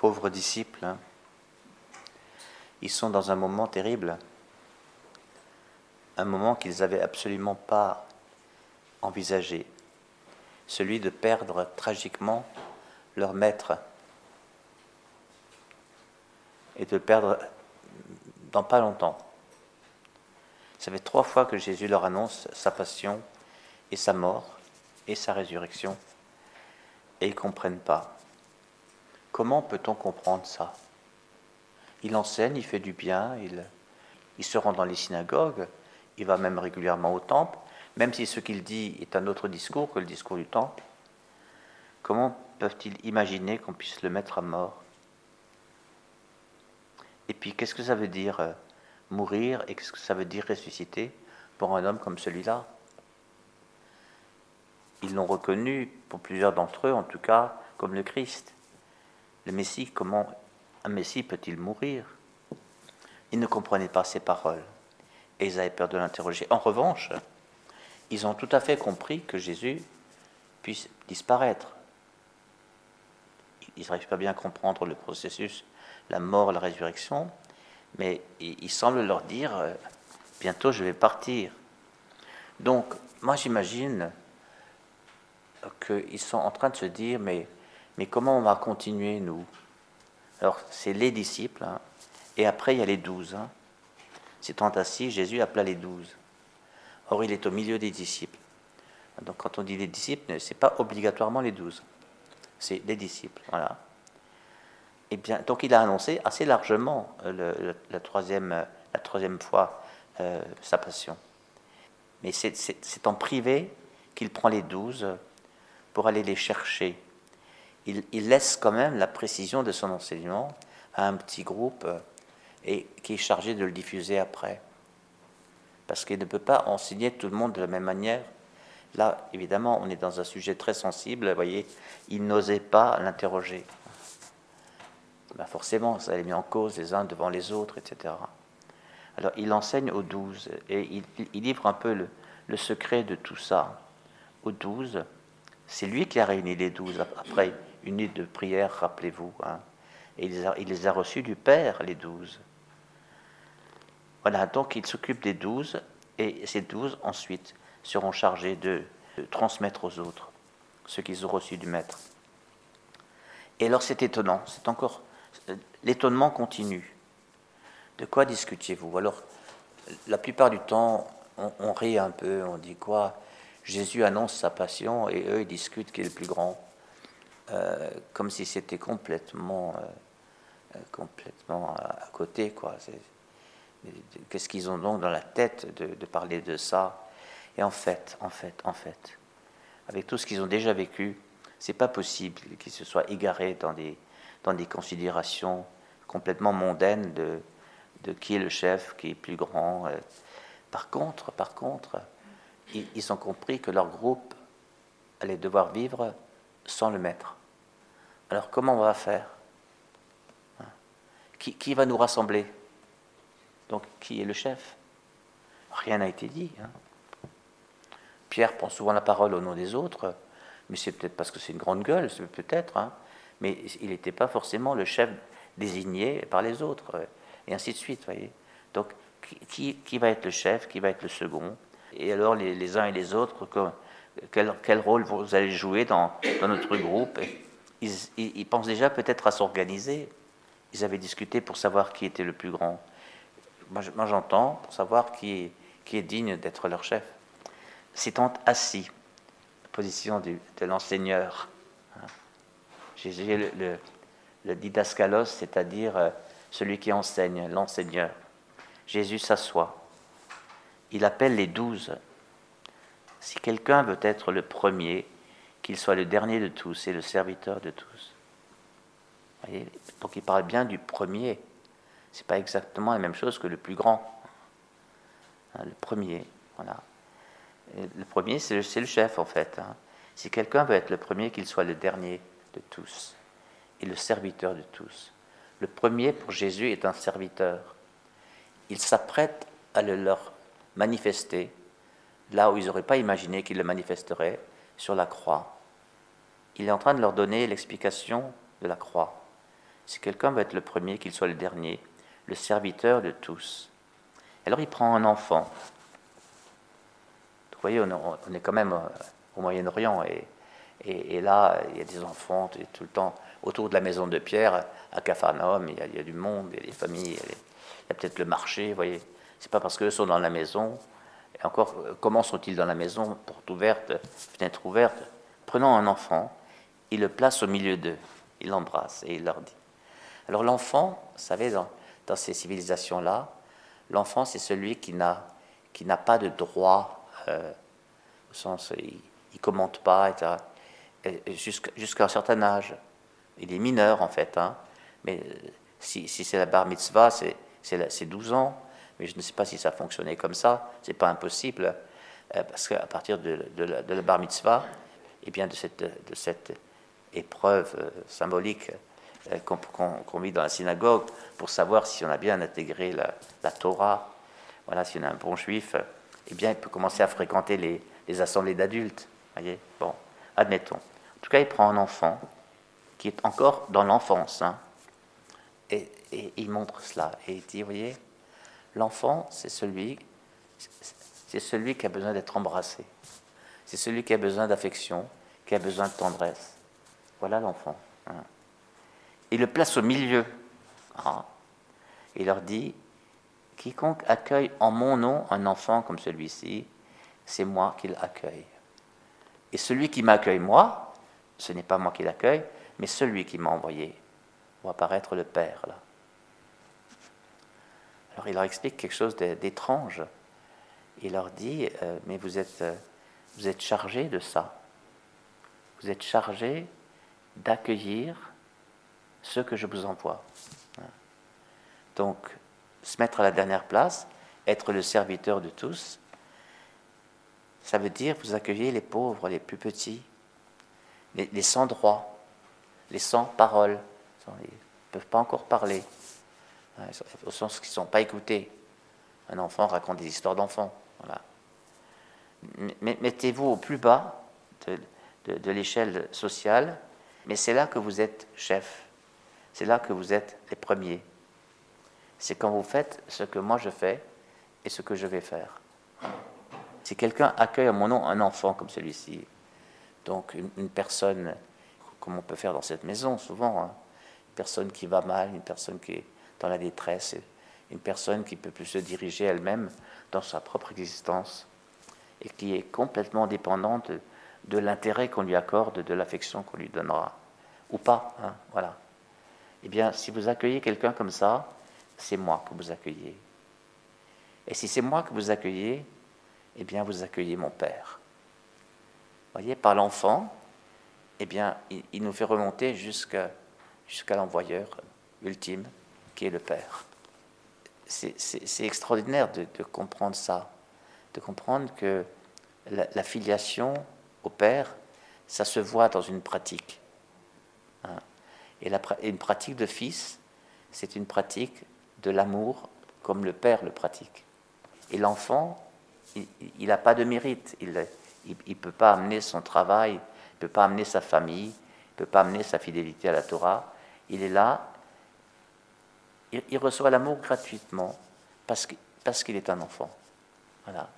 pauvres disciples, hein. ils sont dans un moment terrible, un moment qu'ils n'avaient absolument pas envisagé, celui de perdre tragiquement leur maître et de le perdre dans pas longtemps. Ça fait trois fois que Jésus leur annonce sa passion et sa mort et sa résurrection et ils ne comprennent pas. Comment peut-on comprendre ça? Il enseigne, il fait du bien, il, se rend dans les synagogues, il va même régulièrement au temple, même si ce qu'il dit est un autre discours que le discours du temple. Comment peuvent-ils imaginer qu'on puisse le mettre à mort? Et puis, qu'est-ce que ça veut dire euh, mourir et qu'est-ce que ça veut dire ressusciter pour un homme comme celui-là? Ils l'ont reconnu, pour plusieurs d'entre eux en tout cas, comme le Christ. Messie, comment un Messie peut-il mourir? Ils ne comprenaient pas ces paroles et ils avaient peur de l'interroger. En revanche, ils ont tout à fait compris que Jésus puisse disparaître. Ils n'arrivent pas bien à comprendre le processus, la mort, la résurrection, mais il semble leur dire, euh, bientôt je vais partir. Donc, moi j'imagine qu'ils sont en train de se dire, mais, mais comment on va continuer, nous? Alors, c'est les disciples, hein, et après il y a les douze. Hein. S'étant assis, Jésus appela les douze. Or, il est au milieu des disciples. Donc, quand on dit les disciples, ce n'est pas obligatoirement les douze. C'est les disciples, voilà. Et bien, donc, il a annoncé assez largement euh, la, troisième, troisième fois euh, sa passion. Mais c'est en privé qu'il prend les douze pour aller les chercher. Il, laisse quand même la précision de son enseignement à un petit groupe euh, et qui est chargé de le diffuser après. Parce qu'il ne peut pas enseigner tout le monde de la même manière. Là, évidemment, on est dans un sujet très sensible. Vous voyez, il n'osait pas l'interroger. Ben forcément, ça les mis en cause les uns devant les autres, etc. Alors, il enseigne aux douze et il, il livre un peu le, le, secret de tout ça. Aux douze, c'est lui qui a réuni les douze après une nuit de prière, rappelez-vous. Hein. Et il les, a, reçus du Père, les douze. Voilà, donc il s'occupe des douze, et ces douze ensuite seront chargés de, transmettre aux autres ce qu'ils ont reçu du Maître. Et alors c'est étonnant, c'est encore l'étonnement continue. De quoi discutiez-vous? Alors, la plupart du temps, on, rit un peu, on dit quoi? Jésus annonce sa passion et eux ils discutent qui est le plus grand, euh, comme si c'était complètement, euh, euh, complètement à, côté, quoi. Qu'est-ce qu'ils ont donc dans la tête de, parler de ça? Et en fait, en fait, en fait, avec tout ce qu'ils ont déjà vécu, c'est pas possible qu'ils se soient égarés dans des, dans des considérations complètement mondaines de, de qui est le chef, qui est plus grand. Par contre, par contre, ils ont compris que leur groupe allait devoir vivre sans le maître. Alors comment on va faire? Hein? qui, qui va nous rassembler? Donc, qui est le chef? Rien n'a été dit. Hein. Pierre prend souvent la parole au nom des autres, mais c'est peut-être parce que c'est une grande gueule, peut-être, hein. mais il n'était pas forcément le chef désigné par les autres, et ainsi de suite, voyez. Donc, qui, qui, va être le chef, qui va être le second? Et alors, les, uns et les autres, quel, rôle vous allez jouer dans, notre groupe ils, pensent déjà peut-être à s'organiser. Ils avaient discuté pour savoir qui était le plus grand moi j'entends, pour savoir qui est, digne d'être leur chef. S'étant assis, position de l'enseigneur. Hein. J'ai le, le, le, didascalos, c'est-à-dire euh, celui qui enseigne, l'enseigneur. Jésus s'assoit. Il appelle les douze. Si quelqu'un veut être le premier, qu'il soit le dernier de tous et le serviteur de tous. Voyez Donc il parle bien du premier c'est pas exactement la même chose que le plus grand. Hein, le premier, voilà. le premier, c'est le, chef en fait. Hein. Si quelqu'un veut être le premier, qu'il soit le dernier de tous et le serviteur de tous. Le premier pour Jésus est un serviteur. Il s'apprête à le leur manifester là où ils n'auraient pas imaginé qu'il le manifesterait, sur la croix. Il est en train de leur donner l'explication de la croix Si quelqu'un veut être le premier, qu'il soit le dernier, le serviteur de tous. Alors il prend un enfant. Vous voyez, on, est quand même euh, au Moyen-Orient et, là, il y a des enfants tout le temps autour de la maison de Pierre, à Capharnaüm, il, il y a, du monde, il y a des familles, il y a, peut-être le marché, vous voyez. C'est pas parce qu'eux sont dans la maison. Et encore, euh, comment sont-ils dans la maison Porte ouverte, fenêtre ouverte? Prenons un enfant, il le place au milieu d'eux, il l'embrasse et il leur dit. Alors l'enfant, vous savez, dans, ces civilisations-là, l'enfant c'est celui qui n'a pas de droit, euh, au sens il, ne commente pas, etc. Jusqu'à un certain âge. Il est mineur en fait, hein, mais euh, si c'est la bar mitzvah, c'est 12 ans, mais je ne sais pas si ça fonctionnait comme ça, c'est pas impossible, euh, parce qu'à partir de, la, bar mitzvah, et eh bien de cette, épreuve symbolique euh, qu'on vit dans la synagogue pour savoir si on a bien intégré la, Torah. Voilà, si on est un bon juif, eh bien, il peut commencer à fréquenter les, assemblées d'adultes. Voyez, bon, admettons. En tout cas, il prend un enfant qui est encore dans l'enfance, hein, et, il montre cela et il dit, voyez, l'enfant, c'est celui, c'est celui qui a besoin d'être embrassé, c'est celui qui a besoin d'affection, qui a besoin de tendresse. Voilà l'enfant. Hein il le place au milieu. Ah. Il leur dit, quiconque accueille en mon nom un enfant comme celui-ci, c'est moi qui l'accueille. Et celui qui m'accueille moi, ce n'est pas moi qui l'accueille, mais celui qui m'a envoyé. va apparaître le Père là. Il leur explique quelque chose d'étrange. Il leur dit, euh, mais vous êtes, euh, chargé de ça. Vous êtes chargé d'accueillir ce que je vous envoie. Donc, se mettre à la dernière place, être le serviteur de tous, ça veut dire vous accueillez les pauvres, les plus petits, les, sans droit, les sans parole. Ils ne peuvent pas encore parler, au sens qu'ils ne sont pas écoutés. Un enfant raconte des histoires d'enfants. Voilà. Mettez-vous au plus bas de l'échelle sociale, mais c'est là que vous êtes chef. C'est là que vous êtes les premiers. C'est quand vous faites ce que moi je fais et ce que je vais faire. Si quelqu'un accueille à mon nom un enfant comme celui-ci, donc une, personne, comme on peut faire dans cette maison souvent, hein, une personne qui va mal, une personne qui est dans la détresse, une personne qui peut plus se diriger elle-même dans sa propre existence et qui est complètement dépendante de, l'intérêt qu'on lui accorde, de l'affection qu'on lui donnera, ou pas, hein, voilà. Eh bien, si vous accueillez quelqu'un comme ça, c'est moi que vous accueillez. Et si c'est moi que vous accueillez, eh bien, vous accueillez mon Père. Vous voyez, par l'enfant, eh bien, il, nous fait remonter jusqu'à jusqu'à l'envoyeur ultime, le Père. C'est extraordinaire de, comprendre ça, de comprendre que la, filiation au Père, ça se voit dans une pratique. Hein. Et une pratique de fils, c'est une pratique de l'amour comme le père le pratique. Et l'enfant, il n'a pas de mérite. Il ne peut pas amener son travail, il peut pas amener sa famille, il peut pas amener sa fidélité à la Torah. Il est là, il, reçoit l'amour gratuitement parce qu'il est un enfant. Voilà.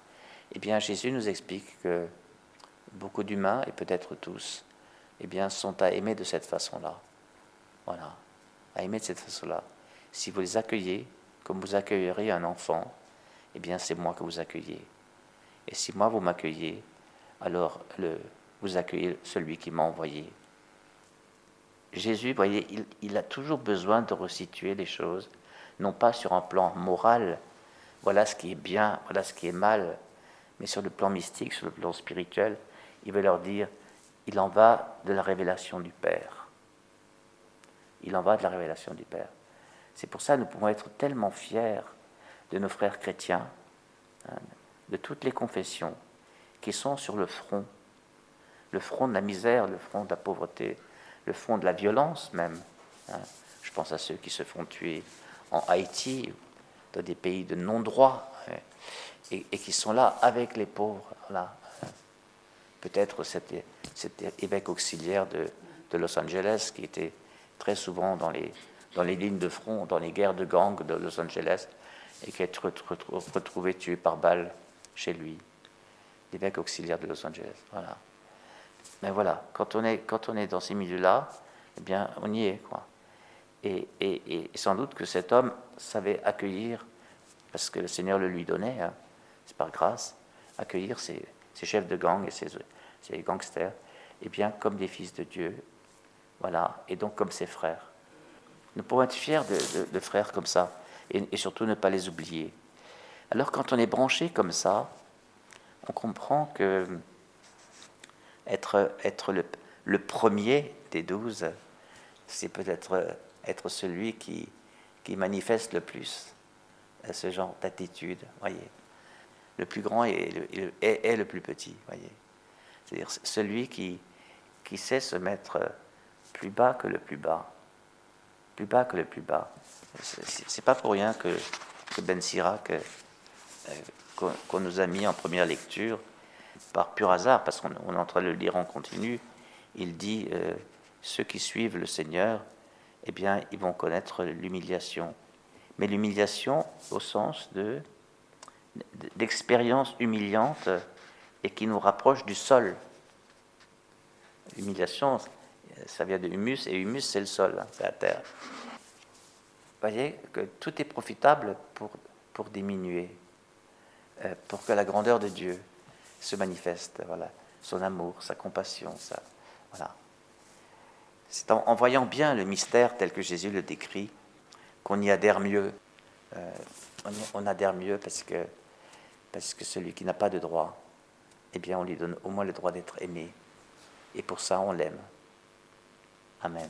Eh bien, Jésus nous explique que beaucoup d'humains, et peut-être tous, eh sont à aimer de cette façon-là. Voilà, à aimer de cette façon-là. Si vous les accueillez comme vous accueilleriez un enfant, eh bien c'est moi que vous accueillez. Et si moi vous m'accueillez, alors vous accueillez celui qui m'a envoyé. Jésus, voyez, il, il, a toujours besoin de resituer les choses, non pas sur un plan moral, voilà ce qui est bien, voilà ce qui est mal, mais sur le plan mystique, sur le plan spirituel, il veut leur dire, il en va de la révélation du Père. Il en va de la révélation du Père. C'est pour ça que nous pouvons être tellement fiers de nos frères chrétiens, hein, de toutes les confessions qui sont sur le front, le front de la misère, le front de la pauvreté, le front de la violence même. Hein. Je pense à ceux qui se font tuer en Haïti, dans des pays de non-droit, hein, et, qui sont là avec les pauvres. Là. Peut-être cet, évêque auxiliaire de, Los Angeles qui était très souvent dans les, lignes de front, dans les guerres de gang de Los Angeles, et qui est retrouvé tué par balle chez lui, l'évêque auxiliaire de Los Angeles. Voilà. Mais voilà, quand on est, quand on est dans ces milieux-là, eh bien, on y est, quoi. Et, sans doute que cet homme savait accueillir, parce que le Seigneur le lui donnait, hein, c'est par grâce, accueillir ses, chefs de gang et ses, gangsters, eh bien, comme des fils de Dieu, voilà, et donc comme ses frères. Nous pouvons être fiers de, frères comme ça, et, surtout ne pas les oublier. Alors quand on est branché comme ça, on comprend que être, être le, le premier des douze, c'est peut-être être celui qui, qui manifeste le plus ce genre d'attitude, voyez. Le plus grand est le, est, le plus petit, voyez. C'est-à-dire celui qui, qui sait se mettre plus bas que le plus bas. Plus bas que le plus bas. C'est pas pour rien que, que Ben Sirac, euh, qu'on nous a mis en première lecture, par pur hasard, parce qu'on est en train de le lire en continu, il dit euh, ceux qui suivent le Seigneur, eh bien, ils vont connaître l'humiliation. Mais l'humiliation au sens de d'expérience humiliante et qui nous rapproche du sol. L'humiliation, ça vient de humus, et humus, c'est le sol, hein, c'est la terre. Vous voyez que tout est profitable pour, pour diminuer, euh, pour que la grandeur de Dieu se manifeste, voilà, son amour, sa compassion, ça, voilà. C'est en, voyant bien le mystère tel que Jésus le décrit qu'on y adhère mieux. Euh, on, adhère mieux parce que, parce que celui qui n'a pas de droit, eh bien, on lui donne au moins le droit d'être aimé. Et pour ça, on l'aime. Amen.